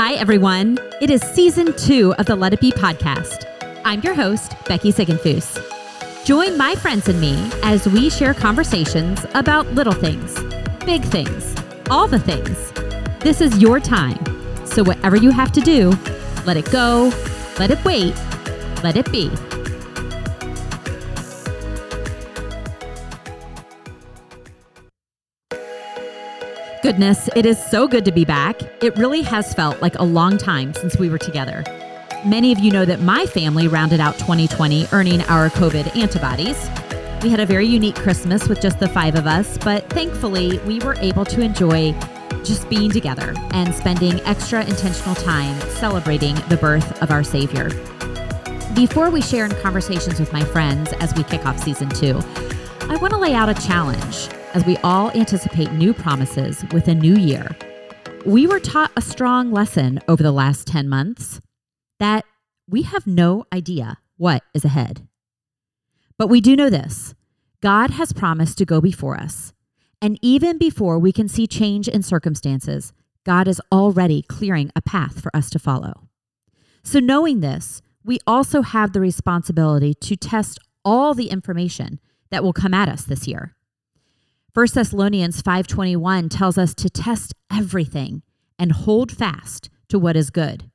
Hi, everyone. It is season two of the Let It Be podcast. I'm your host, Becky Ziegenfuss. Join my friends and me as we share conversations about little things, big things, all the things. This is your time. So, whatever you have to do, let it go, let it wait, let it be. Goodness, it is so good to be back. It really has felt like a long time since we were together. Many of you know that my family rounded out 2020 earning our COVID antibodies. We had a very unique Christmas with just the five of us, but thankfully we were able to enjoy just being together and spending extra intentional time celebrating the birth of our Savior. Before we share in conversations with my friends as we kick off season two, I want to lay out a challenge as we all anticipate new promises with a new year. We were taught a strong lesson over the last 10 months that we have no idea what is ahead. But we do know this God has promised to go before us. And even before we can see change in circumstances, God is already clearing a path for us to follow. So, knowing this, we also have the responsibility to test all the information that will come at us this year. 1 Thessalonians 5:21 tells us to test everything and hold fast to what is good.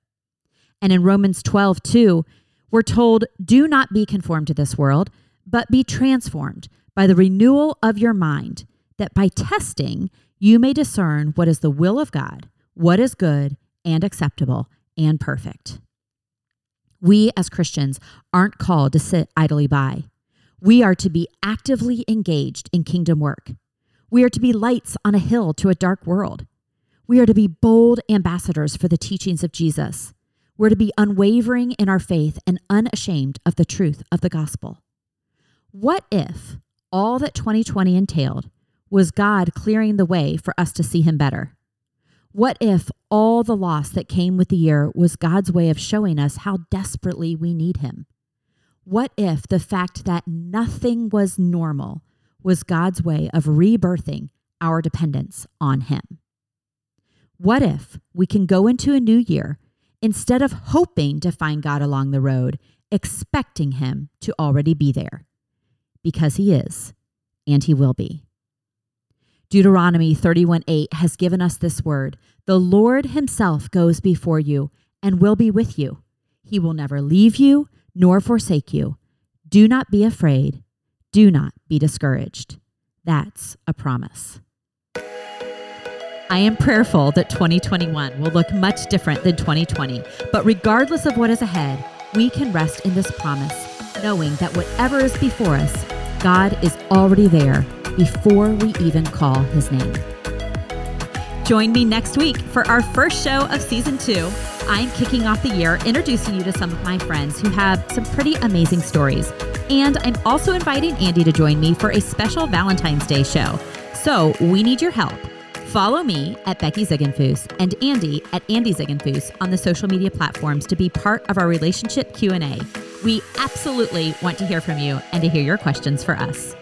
And in Romans 12:2, we're told, "Do not be conformed to this world, but be transformed by the renewal of your mind, that by testing you may discern what is the will of God, what is good and acceptable and perfect." We as Christians aren't called to sit idly by. We are to be actively engaged in kingdom work. We are to be lights on a hill to a dark world. We are to be bold ambassadors for the teachings of Jesus. We're to be unwavering in our faith and unashamed of the truth of the gospel. What if all that 2020 entailed was God clearing the way for us to see Him better? What if all the loss that came with the year was God's way of showing us how desperately we need Him? What if the fact that nothing was normal was God's way of rebirthing our dependence on Him. What if we can go into a new year instead of hoping to find God along the road, expecting Him to already be there? Because He is, and He will be. Deuteronomy 31 8 has given us this word The Lord Himself goes before you and will be with you. He will never leave you nor forsake you. Do not be afraid do not be discouraged. That's a promise. I am prayerful that 2021 will look much different than 2020, but regardless of what is ahead, we can rest in this promise, knowing that whatever is before us, God is already there before we even call his name. Join me next week for our first show of season two. I'm kicking off the year introducing you to some of my friends who have some pretty amazing stories and I'm also inviting Andy to join me for a special Valentine's Day show. So we need your help. Follow me at Becky Ziegenfuss and Andy at Andy Ziegenfuss on the social media platforms to be part of our relationship Q&A. We absolutely want to hear from you and to hear your questions for us.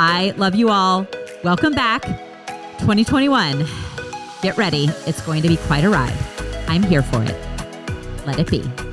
I love you all. Welcome back. 2021. Get ready. It's going to be quite a ride. I'm here for it. Let it be.